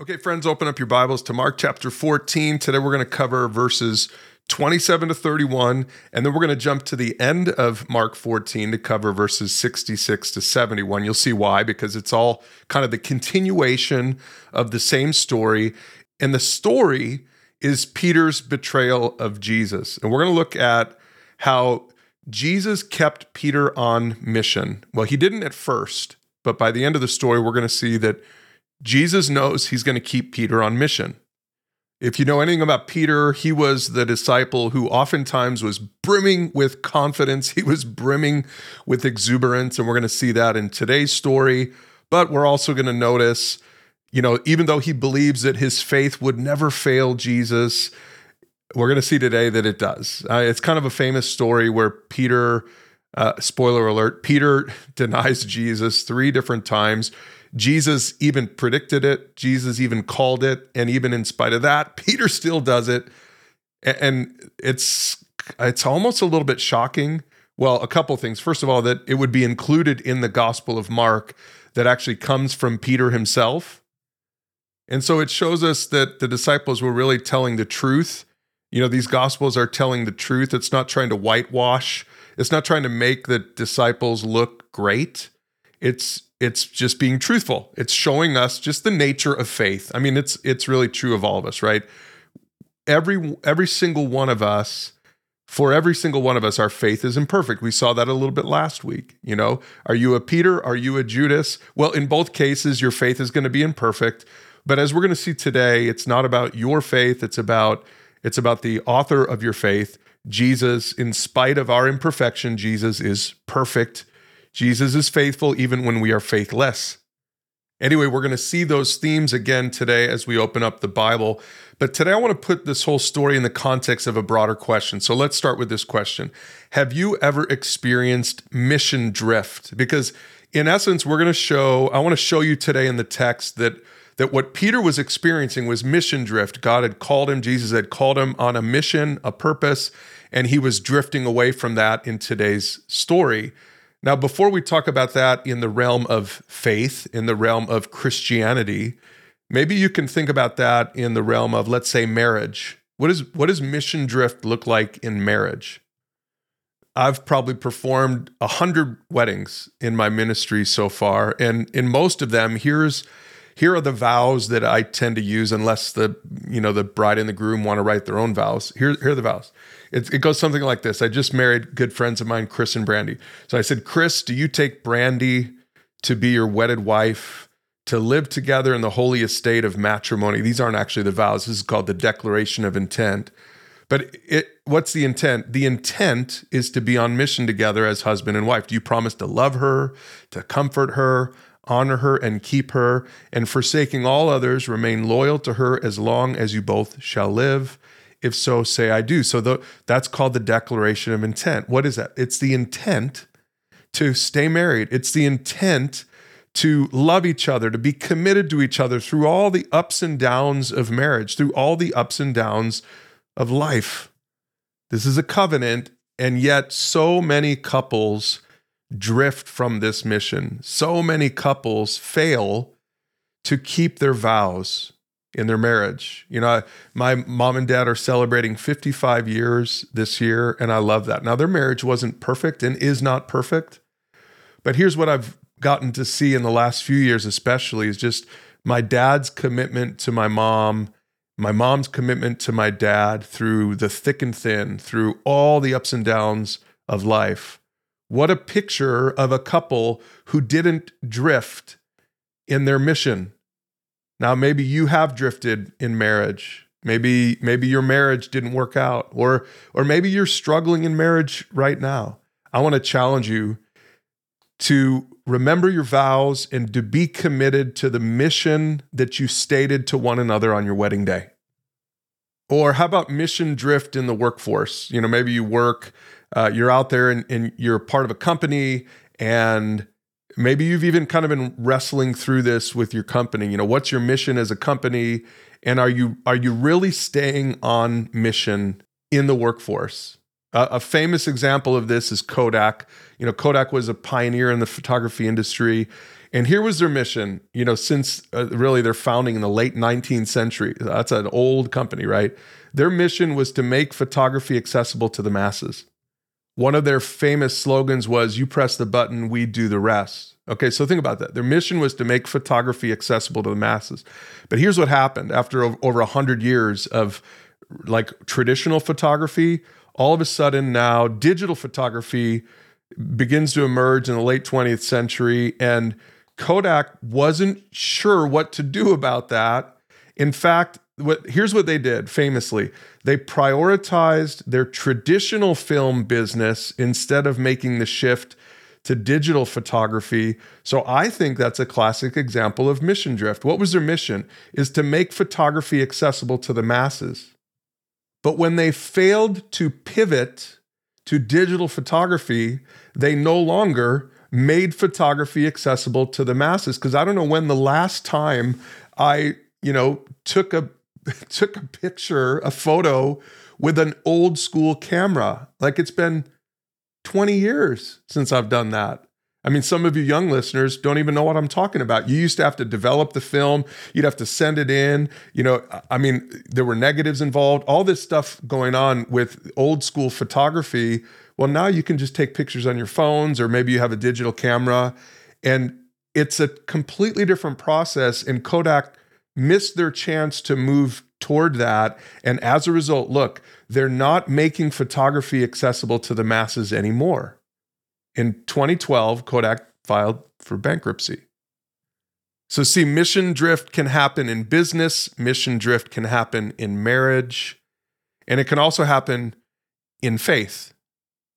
Okay, friends, open up your Bibles to Mark chapter 14. Today we're going to cover verses 27 to 31, and then we're going to jump to the end of Mark 14 to cover verses 66 to 71. You'll see why, because it's all kind of the continuation of the same story. And the story is Peter's betrayal of Jesus. And we're going to look at how Jesus kept Peter on mission. Well, he didn't at first, but by the end of the story, we're going to see that Jesus knows he's going to keep Peter on mission. If you know anything about Peter, he was the disciple who oftentimes was brimming with confidence. He was brimming with exuberance. And we're going to see that in today's story. But we're also going to notice, you know, even though he believes that his faith would never fail Jesus, we're going to see today that it does. Uh, it's kind of a famous story where Peter, uh, spoiler alert, Peter denies Jesus three different times. Jesus even predicted it, Jesus even called it, and even in spite of that, Peter still does it. And it's it's almost a little bit shocking. Well, a couple things. First of all, that it would be included in the Gospel of Mark that actually comes from Peter himself. And so it shows us that the disciples were really telling the truth. You know, these gospels are telling the truth. It's not trying to whitewash. It's not trying to make the disciples look great. It's it's just being truthful. It's showing us just the nature of faith. I mean, it's it's really true of all of us, right? Every every single one of us, for every single one of us, our faith is imperfect. We saw that a little bit last week. You know, are you a Peter? Are you a Judas? Well, in both cases, your faith is going to be imperfect. But as we're going to see today, it's not about your faith. It's about it's about the author of your faith, Jesus. In spite of our imperfection, Jesus is perfect Jesus is faithful even when we are faithless. Anyway, we're going to see those themes again today as we open up the Bible. But today I want to put this whole story in the context of a broader question. So let's start with this question Have you ever experienced mission drift? Because in essence, we're going to show, I want to show you today in the text that. That what Peter was experiencing was mission drift. God had called him, Jesus had called him on a mission, a purpose, and he was drifting away from that in today's story. Now, before we talk about that in the realm of faith, in the realm of Christianity, maybe you can think about that in the realm of, let's say, marriage. What, is, what does mission drift look like in marriage? I've probably performed a hundred weddings in my ministry so far, and in most of them, here's here are the vows that I tend to use, unless the you know the bride and the groom want to write their own vows. Here, here are the vows. It, it goes something like this. I just married good friends of mine, Chris and Brandi. So I said, Chris, do you take Brandi to be your wedded wife? To live together in the holy estate of matrimony. These aren't actually the vows. This is called the declaration of intent. But it, what's the intent? The intent is to be on mission together as husband and wife. Do you promise to love her, to comfort her, honor her, and keep her, and forsaking all others, remain loyal to her as long as you both shall live? If so, say I do. So the, that's called the declaration of intent. What is that? It's the intent to stay married. It's the intent to love each other, to be committed to each other through all the ups and downs of marriage, through all the ups and downs of life. This is a covenant, and yet so many couples drift from this mission. So many couples fail to keep their vows in their marriage. You know, my mom and dad are celebrating 55 years this year, and I love that. Now, their marriage wasn't perfect and is not perfect, but here's what I've gotten to see in the last few years, especially, is just my dad's commitment to my mom, my mom's commitment to my dad through the thick and thin, through all the ups and downs of life. What a picture of a couple who didn't drift in their mission now maybe you have drifted in marriage. Maybe maybe your marriage didn't work out or or maybe you're struggling in marriage right now. I want to challenge you to remember your vows and to be committed to the mission that you stated to one another on your wedding day. Or how about mission drift in the workforce? You know, maybe you work, uh, you're out there and, and you're part of a company and maybe you've even kind of been wrestling through this with your company you know what's your mission as a company and are you are you really staying on mission in the workforce Uh, a famous example of this is Kodak. You know, Kodak was a pioneer in the photography industry. And here was their mission, you know, since uh, really their founding in the late 19th century. That's an old company, right? Their mission was to make photography accessible to the masses. One of their famous slogans was, You press the button, we do the rest. Okay, so think about that. Their mission was to make photography accessible to the masses. But here's what happened after over 100 years of like traditional photography, all of a sudden now digital photography begins to emerge in the late 20th century. And Kodak wasn't sure what to do about that. In fact, what here's what they did famously. They prioritized their traditional film business instead of making the shift to digital photography. So i think that's a classic example of mission drift. What was their mission? Is to make photography accessible to the masses. But when they failed to pivot to digital photography they no longer made photography accessible to the masses. Because i don't know when the last time i you know took a took a picture, a photo with an old school camera. Like it's been 20 years since I've done that. I mean, some of you young listeners don't even know what I'm talking about. You used to have to develop the film, you'd have to send it in. You know, I mean, there were negatives involved, all this stuff going on with old school photography. Well, now you can just take pictures on your phones, or maybe you have a digital camera, and it's a completely different process. And Kodak missed their chance to move toward that. And as a result, look, they're not making photography accessible to the masses anymore. In 2012, Kodak filed for bankruptcy. So, see, mission drift can happen in business, mission drift can happen in marriage, and it can also happen in faith,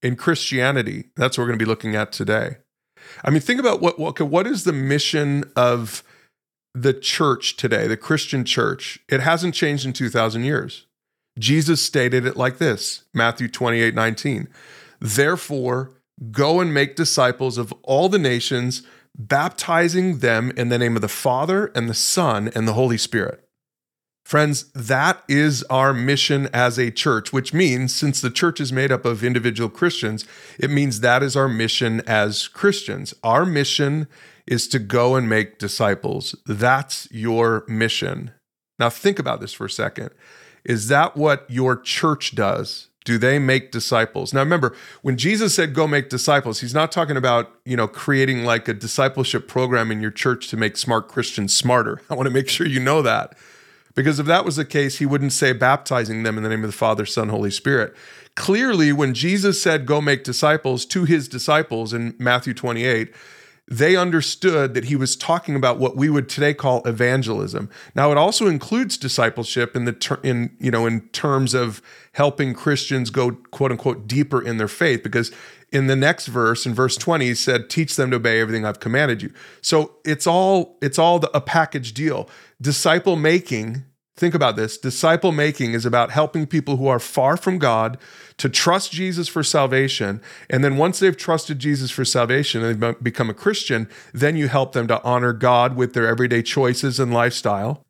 in Christianity. That's what we're going to be looking at today. I mean, think about what, what, what is the mission of the church today, the Christian church, it hasn't changed in 2,000 years. Jesus stated it like this Matthew 28 19. Therefore, go and make disciples of all the nations, baptizing them in the name of the Father and the Son and the Holy Spirit. Friends, that is our mission as a church, which means since the church is made up of individual Christians, it means that is our mission as Christians. Our mission is to go and make disciples. That's your mission. Now, think about this for a second. Is that what your church does? Do they make disciples? Now remember, when Jesus said go make disciples, he's not talking about, you know, creating like a discipleship program in your church to make smart Christians smarter. I want to make sure you know that. Because if that was the case, he wouldn't say baptizing them in the name of the Father, Son, Holy Spirit. Clearly, when Jesus said go make disciples to his disciples in Matthew 28, they understood that he was talking about what we would today call evangelism. Now, it also includes discipleship in the ter- in you know in terms of helping Christians go quote unquote deeper in their faith, because in the next verse, in verse twenty, he said, "Teach them to obey everything I've commanded you." So it's all it's all the, a package deal. Disciple making Think about this. Disciple making is about helping people who are far from God to trust Jesus for salvation. And then once they've trusted Jesus for salvation and they've become a Christian, then you help them to honor God with their everyday choices and lifestyle.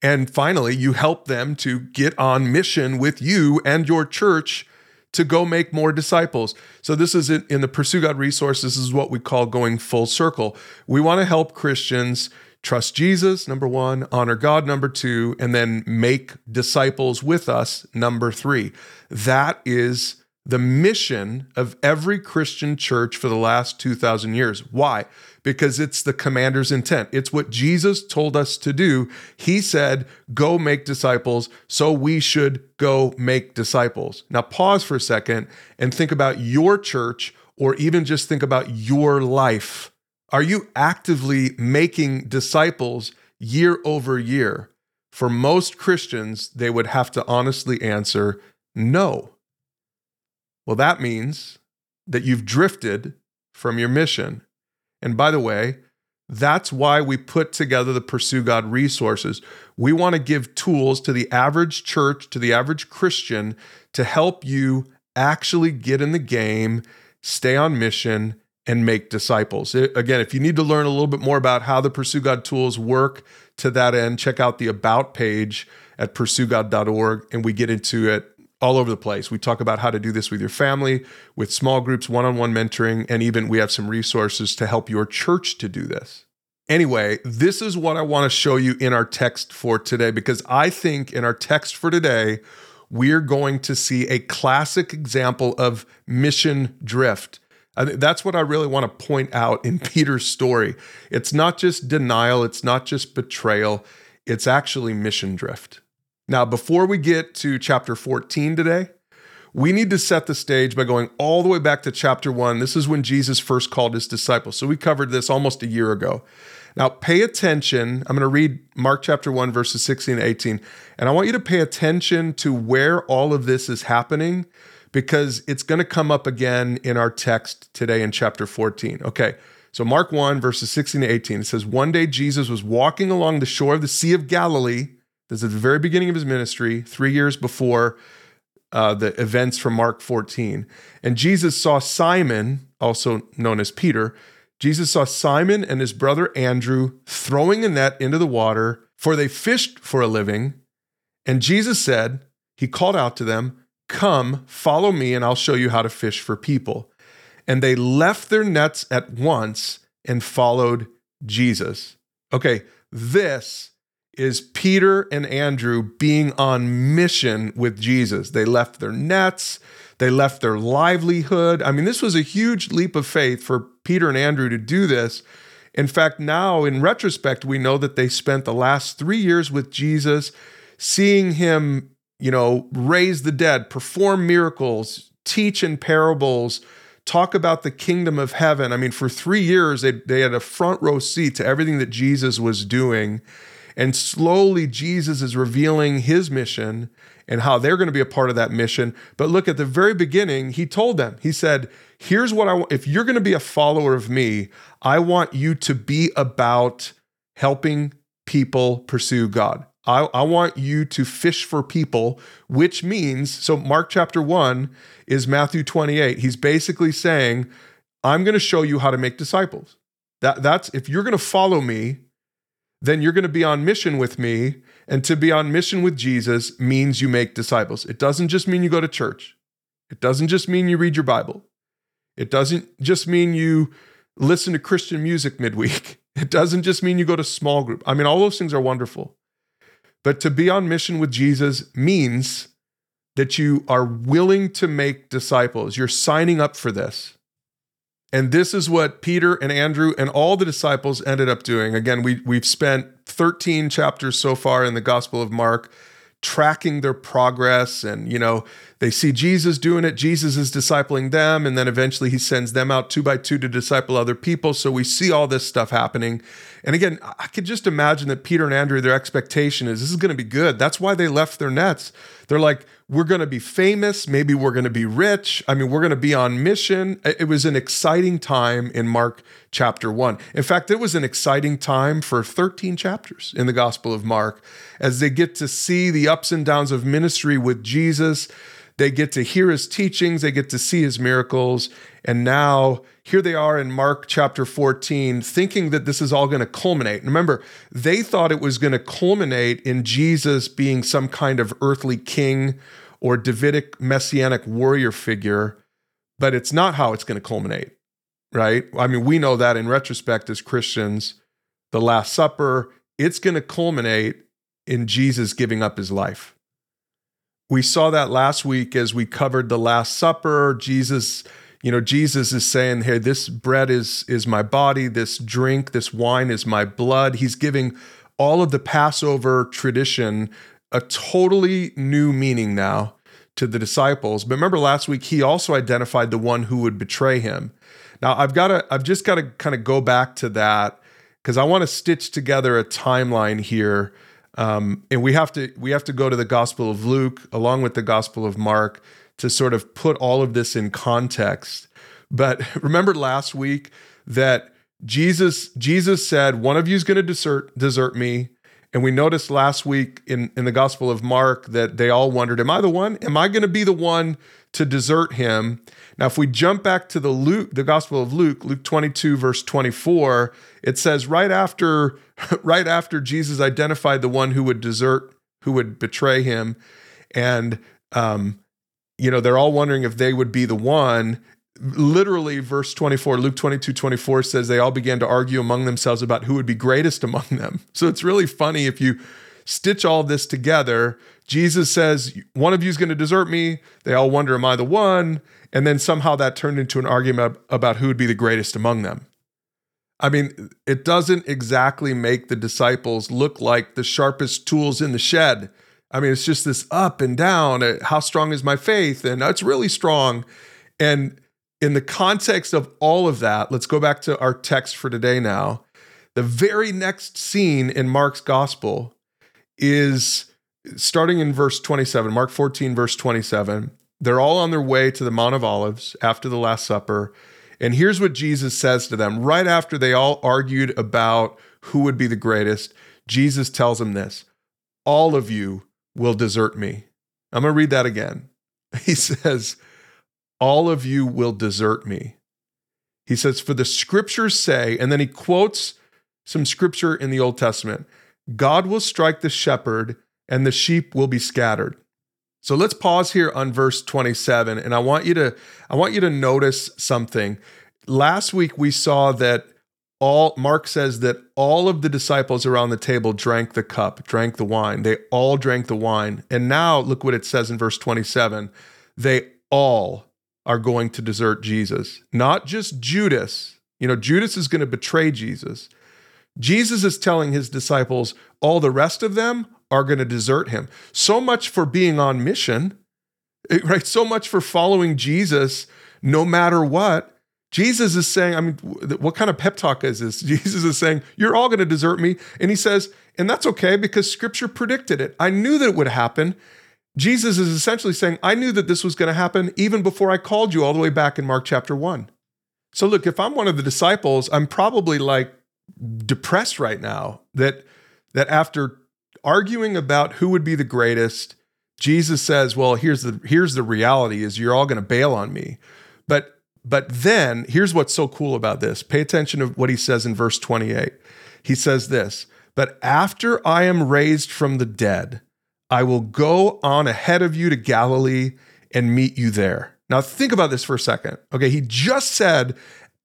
And finally, you help them to get on mission with you and your church to go make more disciples. So, this is in the Pursue God resource. This is what we call going full circle. We want to help Christians trust Jesus, number one, honor God, number two, and then make disciples with us, number three. That is the mission of every Christian church for the last 2,000 years. Why? Because it's the commander's intent. It's what Jesus told us to do. He said, Go make disciples, so we should go make disciples. Now, pause for a second and think about your church, or even just think about your life. Are you actively making disciples year over year? For most Christians, they would have to honestly answer no. Well, that means that you've drifted from your mission. And by the way, that's why we put together the Pursue God resources. We want to give tools to the average church, to the average Christian, to help you actually get in the game, stay on mission, and make disciples. again, if you need to learn a little bit more about how the Pursue God tools work to that end, check out the About page at pursuegod.org, and we get into it all over the place. We talk about how to do this with your family, with small groups, one on one mentoring, and even we have some resources to help your church to do this. Anyway, this is what I want to show you in our text for today because I think in our text for today, we're going to see a classic example of mission drift. That's what I really want to point out in Peter's story. It's not just denial, it's not just betrayal, it's actually mission drift. Now, before we get to chapter 14 today, we need to set the stage by going all the way back to chapter 1. This is when Jesus first called his disciples. So we covered this almost a year ago. Now, pay attention. I'm going to read Mark chapter 1, verses 16 and 18. And I want you to pay attention to where all of this is happening because it's going to come up again in our text today in chapter 14. Okay. So, Mark 1, verses 16 to 18, it says, One day Jesus was walking along the shore of the Sea of Galilee. This is the very beginning of his ministry, three years before uh, the events from Mark 14. And Jesus saw Simon, also known as Peter, Jesus saw Simon and his brother Andrew throwing a net into the water, for they fished for a living. And Jesus said, He called out to them, Come, follow me, and I'll show you how to fish for people. And they left their nets at once and followed Jesus. Okay, this is Peter and Andrew being on mission with Jesus. They left their nets, they left their livelihood. I mean, this was a huge leap of faith for Peter and Andrew to do this. In fact, now in retrospect, we know that they spent the last three years with Jesus, seeing him, you know, raise the dead, perform miracles, teach in parables, talk about the kingdom of heaven. I mean, for three years, they, they had a front row seat to everything that Jesus was doing. And slowly, Jesus is revealing his mission and how they're going to be a part of that mission. But look, at the very beginning, he told them, he said, Here's what I want. If you're going to be a follower of me, I want you to be about helping people pursue God. I, I, want you to fish for people, which means, so Mark chapter 1 is Matthew 28. He's basically saying, I'm going to show you how to make disciples. That, that's if you're going to follow me, then you're going to be on mission with me. And to be on mission with Jesus means you make disciples. It doesn't just mean you go to church, it doesn't just mean you read your Bible, it doesn't just mean you listen to Christian music midweek, it doesn't just mean you go to small group. I mean, all those things are wonderful. But to be on mission with Jesus means that you are willing to make disciples. You're signing up for this. And this is what Peter and Andrew and all the disciples ended up doing. Again, we, we've spent 13 chapters so far in the Gospel of Mark tracking their progress and you know they see jesus doing it jesus is discipling them and then eventually he sends them out two by two to disciple other people so we see all this stuff happening and again i could just imagine that peter and andrew their expectation is this is going to be good that's why they left their nets they're like we're going to be famous. Maybe we're going to be rich. I mean, we're going to be on mission. It was an exciting time in Mark chapter one. In fact, it was an exciting time for 13 chapters in the Gospel of Mark as they get to see the ups and downs of ministry with Jesus. They get to hear his teachings, they get to see his miracles. And now here they are in Mark chapter 14, thinking that this is all going to culminate. remember, they thought it was going to culminate in Jesus being some kind of earthly king or Davidic messianic warrior figure, but it's not how it's going to culminate, right? I mean, we know that in retrospect as Christians, the Last Supper, it's going to culminate in Jesus giving up his life. We saw that last week as we covered the Last Supper. Jesus, you know, Jesus is saying, "Hey, this bread is is my body, this drink, this wine is my blood." He's giving all of the Passover tradition a totally new meaning now to the disciples. But remember last week he also identified the one who would betray him. Now I've got to I've just got to kind of go back to that because I want to stitch together a timeline here. Um, and we have to we have to go to the Gospel of Luke along with the Gospel of Mark to sort of put all of this in context. But remember last week that Jesus Jesus said, "One of you is going to desert desert me." And we noticed last week in, in the Gospel of Mark that they all wondered, Am I the one? Am I going to be the one to desert him? Now, if we jump back to the Luke, the Gospel of Luke, Luke 22, verse 24, it says right after, right after Jesus identified the one who would desert, who would betray him, and um, you know, they're all wondering if they would be the one. Literally, verse 24, Luke 22, 24 says they all began to argue among themselves about who would be greatest among them. So it's really funny if you stitch all this together. Jesus says, One of you is going to desert me. They all wonder, Am I the one? And then somehow that turned into an argument about who would be the greatest among them. I mean, it doesn't exactly make the disciples look like the sharpest tools in the shed. I mean, it's just this up and down. Uh, how strong is my faith? And it's really strong. And in the context of all of that, let's go back to our text for today now. The very next scene in Mark's gospel is starting in verse 27, Mark 14, verse 27. They're all on their way to the Mount of Olives after the Last Supper. And here's what Jesus says to them right after they all argued about who would be the greatest. Jesus tells them this All of you will desert me. I'm going to read that again. He says, All of you will desert me. He says, For the scriptures say, and then he quotes some scripture in the Old Testament God will strike the shepherd, and the sheep will be scattered. So let's pause here on verse 27 and I want you to I want you to notice something. Last week we saw that all Mark says that all of the disciples around the table drank the cup, drank the wine. They all drank the wine. And now look what it says in verse 27. They all are going to desert Jesus. Not just Judas. You know, Judas is going to betray Jesus. Jesus is telling his disciples, all the rest of them are going to desert him. So much for being on mission, eh, right? So much for following Jesus no matter what. Jesus is saying, I mean, what kind of pep talk is this? Jesus is saying, You're all going to desert me. And he says, And that's okay because scripture predicted it. I knew that it would happen. Jesus is essentially saying, I knew that this was going to happen even before I called you all the way back in Mark chapter 1. So, look, if I'm one of the disciples, I'm probably like depressed right now that, that after arguing about who would be the greatest, Jesus says, "Well, here's the here's the reality is you're all going to bail on me." But but then here's what's so cool about this. Pay attention to what he says in verse 28. He says this, "But after I am raised from the dead, I will go on ahead of you to Galilee and meet you there." Now think about this for a second. Okay, he just said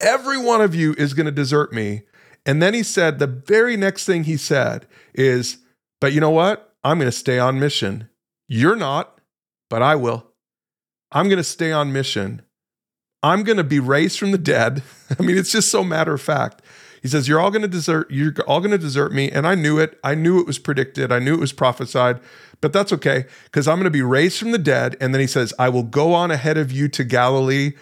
every one of you is going to desert me. And then he said the very next thing he said is but you know what? I'm going to stay on mission. You're not, but I will. I'm going to stay on mission. I'm going to be raised from the dead. I mean, it's just so matter of fact. He says, You're all going to desert, you're all going to desert me. And I knew it. I knew it was predicted. I knew it was prophesied, but that's okay because I'm going to be raised from the dead. And then he says, I will go on ahead of you to Galilee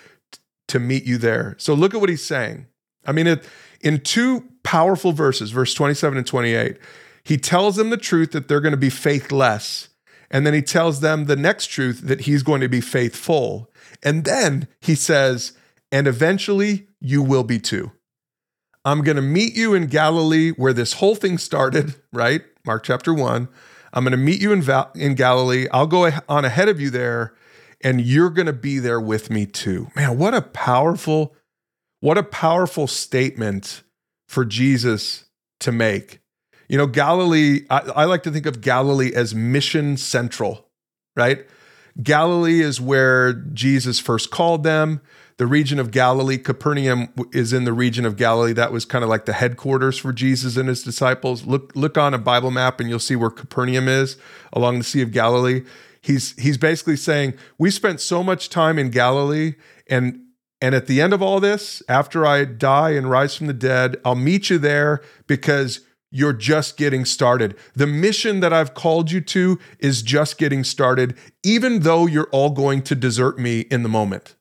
to meet you there. So look at what he's saying. I mean, it, in two powerful verses, verse 27 and 28, he tells them the truth that they're going to be faithless. And then he tells them the next truth that he's going to be faithful. And then he says, and eventually you will be too. I'm going to meet you in Galilee where this whole thing started, right? Mark chapter 1. I'm going to meet you in, Val- in Galilee. I'll go on ahead of you there and you're going to be there with me too. Man, what a powerful what a powerful statement for Jesus to make. You know, Galilee, I, I like to think of Galilee as mission central, right? Galilee is where Jesus first called them. The region of Galilee, Capernaum is in the region of Galilee. That was kind of like the headquarters for Jesus and his disciples. Look, look on a Bible map and you'll see where Capernaum is along the Sea of Galilee. He's he's basically saying, We spent so much time in Galilee, and and at the end of all this, after I die and rise from the dead, I'll meet you there because you're just getting started. The mission that I've called you to is just getting started, even though you're all going to desert me in the moment.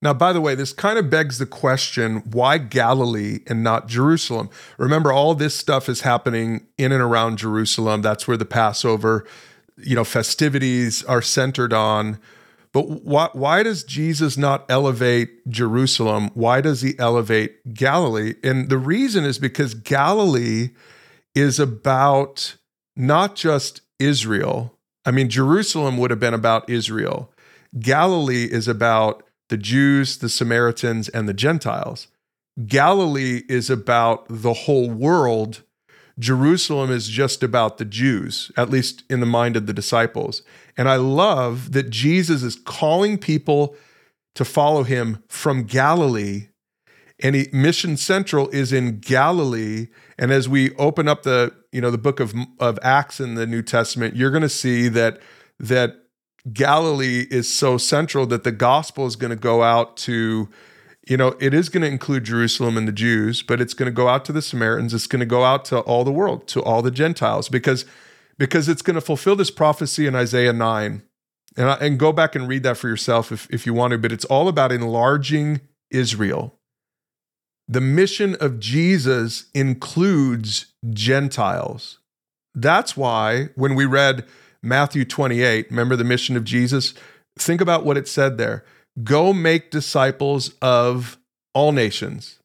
Now, by the way, this kind of begs the question why Galilee and not Jerusalem? Remember, all this stuff is happening in and around Jerusalem. That's where the Passover, you know, festivities are centered on. But why, why does Jesus not elevate Jerusalem? Why does he elevate Galilee? And the reason is because Galilee is about not just Israel. I mean, Jerusalem would have been about Israel. Galilee is about the Jews, the Samaritans, and the Gentiles. Galilee is about the whole world Jerusalem is just about the Jews, at least in the mind of the disciples. And I love that Jesus is calling people to follow him from Galilee. And he, Mission Central is in Galilee. And as we open up the, you know, the book of, of Acts in the New Testament, you're going to see that that Galilee is so central that the gospel is going to go out to you know, it is going to include Jerusalem and the Jews, but it's going to go out to the Samaritans. It's going to go out to all the world, to all the Gentiles, because because it's going to fulfill this prophecy in Isaiah nine, and and go back and read that for yourself if if you want to. But it's all about enlarging Israel. The mission of Jesus includes Gentiles. That's why when we read Matthew 28, remember the mission of Jesus? Think about what it said there Go make disciples of all nations.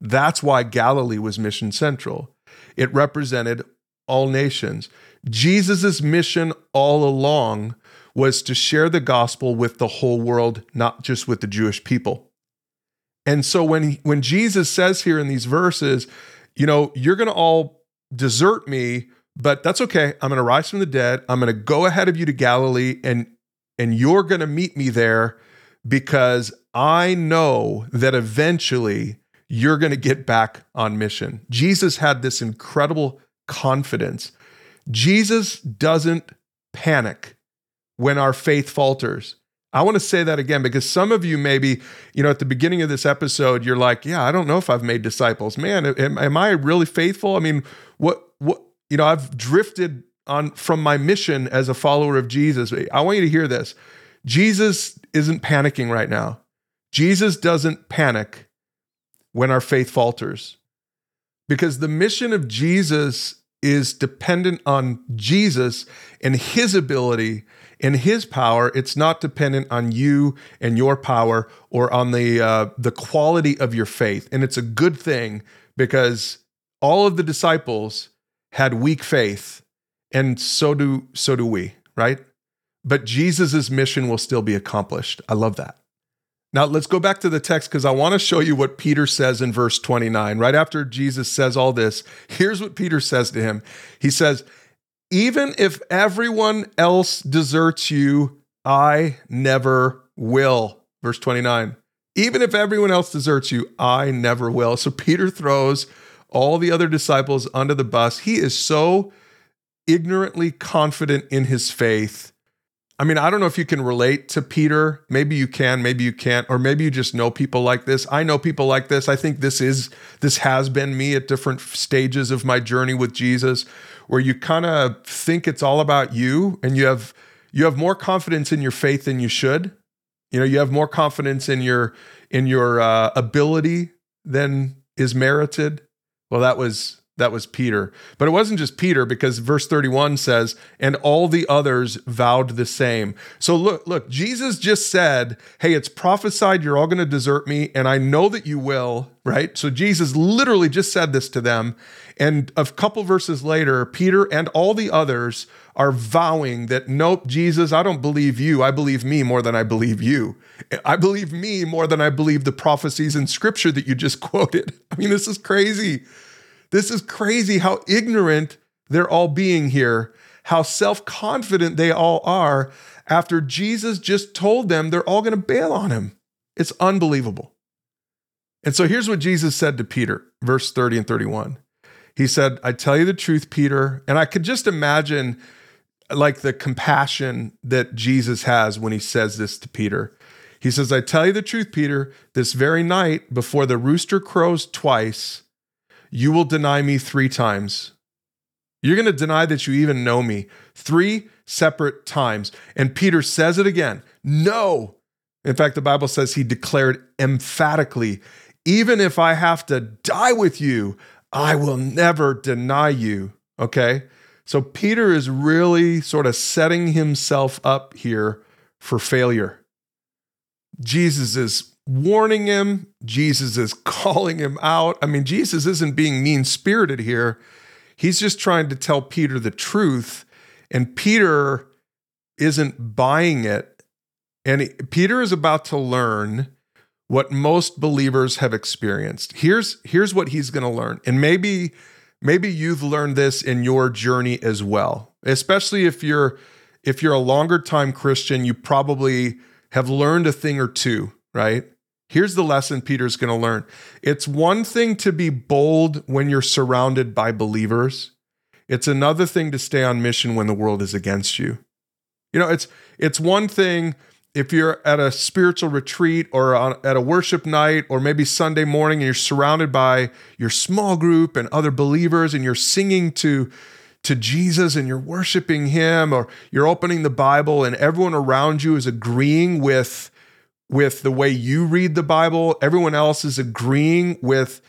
That's why Galilee was mission central. It represented all nations. Jesus' mission all along was to share the gospel with the whole world, not just with the Jewish people. And so when he, when Jesus says here in these verses, you know, you're going to all desert me, but that's okay. I'm going to rise from the dead. I'm going to go ahead of you to Galilee and and you're going to meet me there because I know that eventually you're going to get back on mission. Jesus had this incredible confidence. Jesus doesn't panic when our faith falters. I want to say that again because some of you maybe, you know, at the beginning of this episode, you're like, yeah, I don't know if I've made disciples. Man, am, am I really faithful? I mean, what, what, you know, I've drifted on from my mission as a follower of Jesus. I want you to hear this. Jesus isn't panicking right now. Jesus doesn't panic when our faith falters because the mission of Jesus is dependent on Jesus and his ability and his power. It's not dependent on you and your power or on the uh, the quality of your faith. And it's a good thing because all of the disciples had weak faith, and so do so do we, right? But Jesus' mission will still be accomplished. I love that. Now, let's go back to the text because I want to show you what Peter says in verse 29. Right after Jesus says all this, here's what Peter says to him He says, Even if everyone else deserts you, I never will. Verse 29. Even if everyone else deserts you, I never will. So Peter throws all the other disciples under the bus. He is so ignorantly confident in his faith I mean, I don't know if you can relate to Peter. Maybe you can, maybe you can't, or maybe you just know people like this. I know people like this. I think this is this has been me at different stages of my journey with Jesus where you kind of think it's all about you and you have you have more confidence in your faith than you should. You know, you have more confidence in your in your uh, ability than is merited. Well, that was that was Peter. But it wasn't just Peter because verse 31 says, and all the others vowed the same. So look, look, Jesus just said, Hey, it's prophesied you're all going to desert me, and I know that you will, right? So Jesus literally just said this to them. And a couple verses later, Peter and all the others are vowing that, nope, Jesus, I don't believe you. I believe me more than I believe you. I believe me more than I believe the prophecies in scripture that you just quoted. I mean, this is crazy. This is crazy how ignorant they're all being here, how self confident they all are after Jesus just told them they're all going to bail on him. It's unbelievable. And so here's what Jesus said to Peter, verse 30 and 31. He said, I tell you the truth, Peter. And I could just imagine like the compassion that Jesus has when he says this to Peter. He says, I tell you the truth, Peter, this very night before the rooster crows twice, you will deny me three times. You're going to deny that you even know me three separate times. And Peter says it again No. In fact, the Bible says he declared emphatically, even if I have to die with you, I will never deny you. Okay. So Peter is really sort of setting himself up here for failure. Jesus is warning him. Jesus is calling him out. I mean, Jesus isn't being mean spirited here. He's just trying to tell Peter the truth. And Peter isn't buying it. And he, Peter is about to learn what most believers have experienced. Here's, here's what he's going to learn. And maybe, maybe you've learned this in your journey as well. Especially if you're if you're a longer time Christian, you probably have learned a thing or two, right? Here's the lesson Peter's going to learn. It's one thing to be bold when you're surrounded by believers. It's another thing to stay on mission when the world is against you. You know, it's it's one thing if you're at a spiritual retreat or on, at a worship night or maybe Sunday morning and you're surrounded by your small group and other believers and you're singing to to Jesus and you're worshiping him or you're opening the Bible and everyone around you is agreeing with with the way you read the Bible, everyone else is agreeing with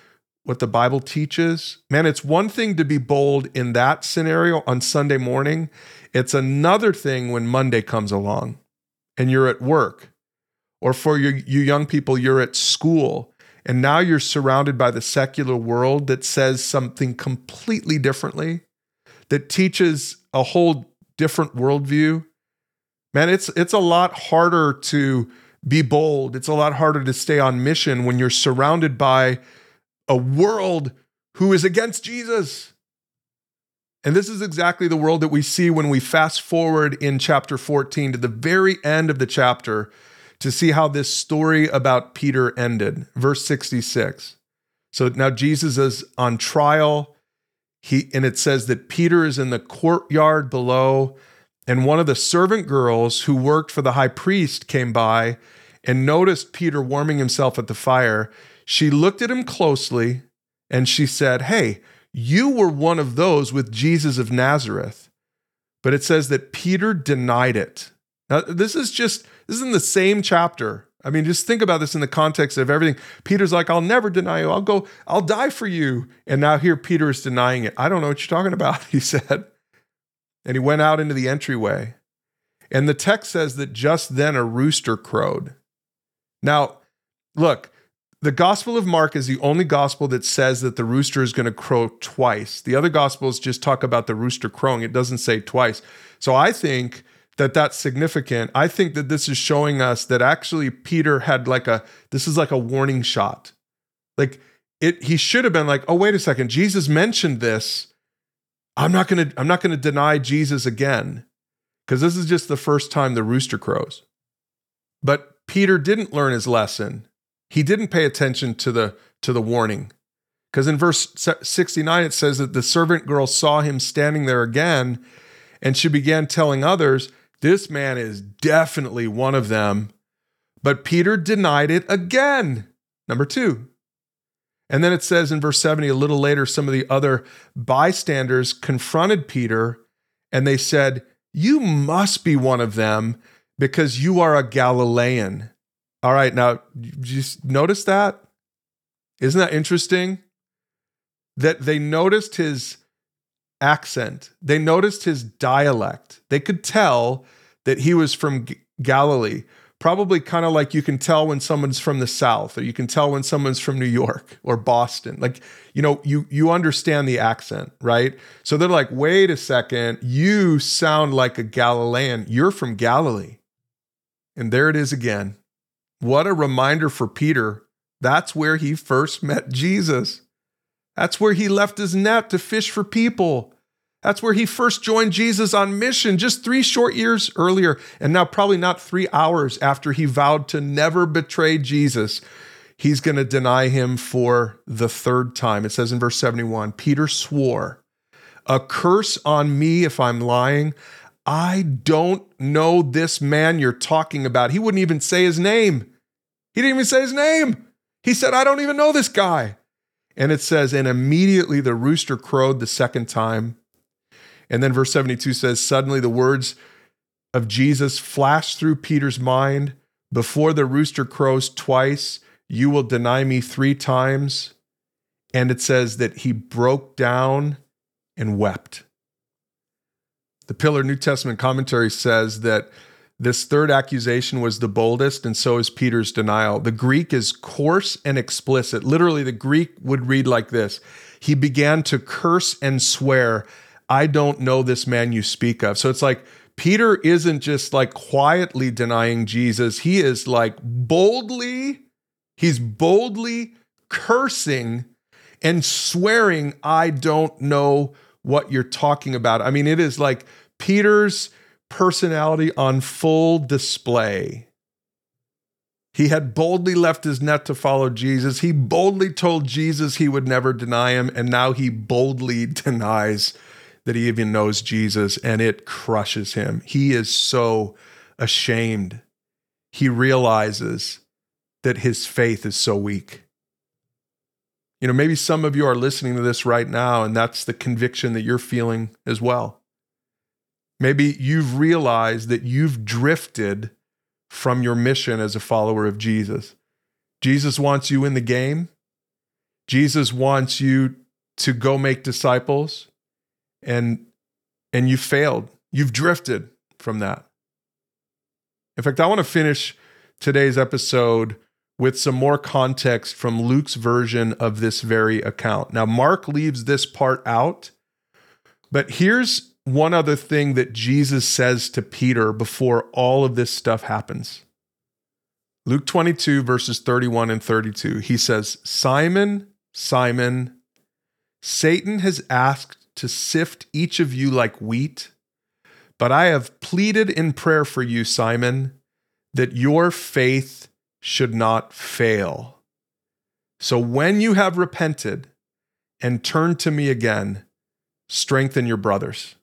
what the Bible teaches. Man, it's one thing to be bold in that scenario on Sunday morning. It's another thing when Monday comes along and you're at work, or for you, you young people, you're at school, and now you're surrounded by the secular world that says something completely differently, that teaches a whole different worldview. Man, it's it's a lot harder to be bold. It's a lot harder to stay on mission when you're surrounded by a world who is against Jesus. And this is exactly the world that we see when we fast forward in chapter 14 to the very end of the chapter to see how this story about Peter ended. Verse 66. So now Jesus is on trial. He and it says that Peter is in the courtyard below and one of the servant girls who worked for the high priest came by and noticed Peter warming himself at the fire. She looked at him closely and she said, "Hey, you were one of those with Jesus of Nazareth. But it says that Peter denied it. Now, this is just, this is in the same chapter. I mean, just think about this in the context of everything. Peter's like, I'll never deny you. I'll go, I'll die for you. And now here Peter is denying it. I don't know what you're talking about, he said. And he went out into the entryway. And the text says that just then a rooster crowed. Now, look, the Gospel of Mark is the only gospel that says that the rooster is going to crow twice. The other gospels just talk about the rooster crowing, it doesn't say twice. So I think that that's significant. I think that this is showing us that actually Peter had like a this is like a warning shot. Like it he should have been like, "Oh, wait a second. Jesus mentioned this. I'm not going to I'm not going to deny Jesus again." Cuz this is just the first time the rooster crows. But Peter didn't learn his lesson he didn't pay attention to the to the warning. Because in verse 69 it says that the servant girl saw him standing there again and she began telling others, "This man is definitely one of them." But Peter denied it again. Number 2. And then it says in verse 70 a little later some of the other bystanders confronted Peter and they said, "You must be one of them because you are a Galilean." All right, now just notice that. Isn't that interesting? That they noticed his accent, they noticed his dialect. They could tell that he was from G- Galilee. Probably kind of like you can tell when someone's from the South, or you can tell when someone's from New York or Boston. Like, you know, you you understand the accent, right? So they're like, wait a second, you sound like a Galilean. You're from Galilee. And there it is again. What a reminder for Peter. That's where he first met Jesus. That's where he left his net to fish for people. That's where he first joined Jesus on mission just three short years earlier, and now probably not three hours after he vowed to never betray Jesus. He's going to deny him for the third time. It says in verse 71 Peter swore, A curse on me if I'm lying. I don't know this man you're talking about. He wouldn't even say his name. He didn't even say his name. He said, I don't even know this guy. And it says, and immediately the rooster crowed the second time. And then verse 72 says, suddenly the words of Jesus flashed through Peter's mind before the rooster crows twice, you will deny me three times. And it says that he broke down and wept. The Pillar New Testament commentary says that this third accusation was the boldest, and so is Peter's denial. The Greek is coarse and explicit. Literally, the Greek would read like this He began to curse and swear, I don't know this man you speak of. So it's like Peter isn't just like quietly denying Jesus, he is like boldly, he's boldly cursing and swearing, I don't know what you're talking about. I mean, it is like Peter's personality on full display. He had boldly left his net to follow Jesus. He boldly told Jesus he would never deny him, and now he boldly denies that he even knows Jesus, and it crushes him. He is so ashamed. He realizes that his faith is so weak. You know, maybe some of you are listening to this right now, and that's the conviction that you're feeling as well. Maybe you've realized that you've drifted from your mission as a follower of Jesus. Jesus wants you in the game. Jesus wants you to go make disciples and and you failed. You've drifted from that. In fact, I want to finish today's episode with some more context from Luke's version of this very account. Now, Mark leaves this part out, but here's one other thing that Jesus says to Peter before all of this stuff happens. Luke 22, verses 31 and 32, he says, Simon, Simon, Satan has asked to sift each of you like wheat, but I have pleaded in prayer for you, Simon, that your faith should not fail. So when you have repented and turned to me again, strengthen your brothers.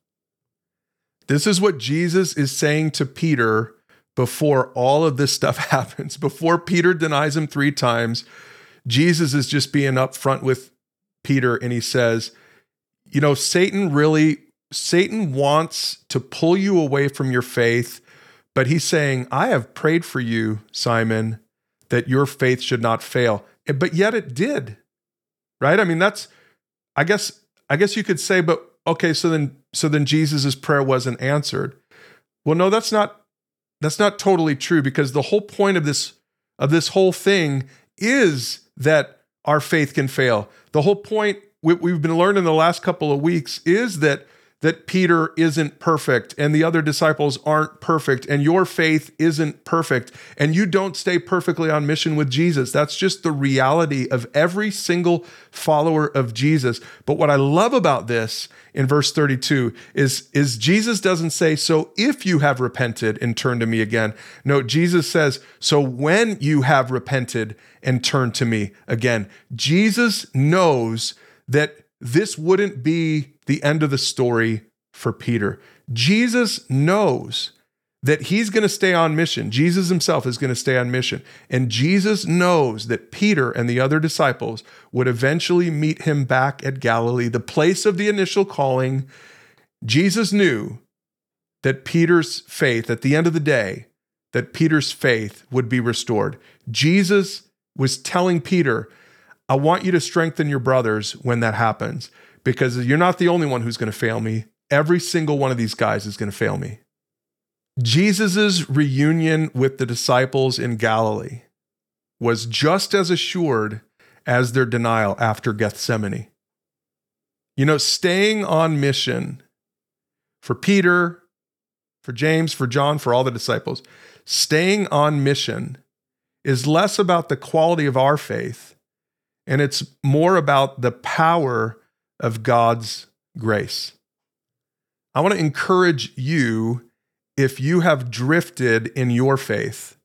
This is what Jesus is saying to Peter before all of this stuff happens. Before Peter denies him three times, Jesus is just being upfront with Peter and he says, You know, Satan really, Satan wants to pull you away from your faith, but he's saying, I have prayed for you, Simon, that your faith should not fail. But yet it did, right? I mean, that's, I guess, I guess you could say, but okay, so then so then Jesus's prayer wasn't answered. Well, no, that's not that's not totally true because the whole point of this of this whole thing is that our faith can fail. The whole point we've been learning the last couple of weeks is that that Peter isn't perfect and the other disciples aren't perfect and your faith isn't perfect and you don't stay perfectly on mission with Jesus. That's just the reality of every single follower of Jesus. But what I love about this in verse 32 is, is Jesus doesn't say, So if you have repented and turned to me again. No, Jesus says, So when you have repented and turned to me again. Jesus knows that this wouldn't be the end of the story for Peter. Jesus knows that he's going to stay on mission. Jesus himself is going to stay on mission. And Jesus knows that Peter and the other disciples would eventually meet him back at Galilee, the place of the initial calling. Jesus knew that Peter's faith, at the end of the day, that Peter's faith would be restored. Jesus was telling Peter, I want you to strengthen your brothers when that happens because you're not the only one who's going to fail me. Every single one of these guys is going to fail me. Jesus' reunion with the disciples in Galilee was just as assured as their denial after Gethsemane. You know, staying on mission for Peter, for James, for John, for all the disciples, staying on mission is less about the quality of our faith and it's more about the power of God's grace. I want to encourage you if you have drifted in your faith.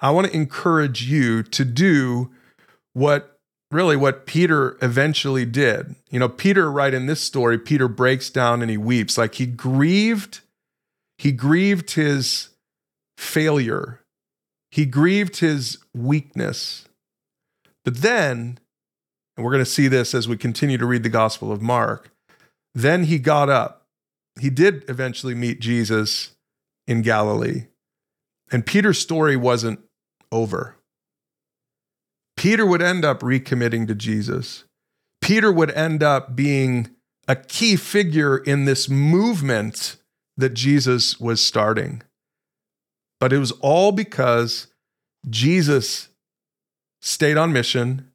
I want to encourage you to do what really what Peter eventually did. You know, Peter right in this story, Peter breaks down and he weeps like he grieved he grieved his failure. He grieved his weakness. But then and we're going to see this as we continue to read the Gospel of Mark. Then he got up. He did eventually meet Jesus in Galilee. And Peter's story wasn't over. Peter would end up recommitting to Jesus. Peter would end up being a key figure in this movement that Jesus was starting. But it was all because Jesus stayed on mission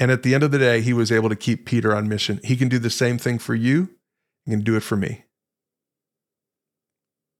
and at the end of the day, he was able to keep Peter on mission. He can do the same thing for you. He can do it for me.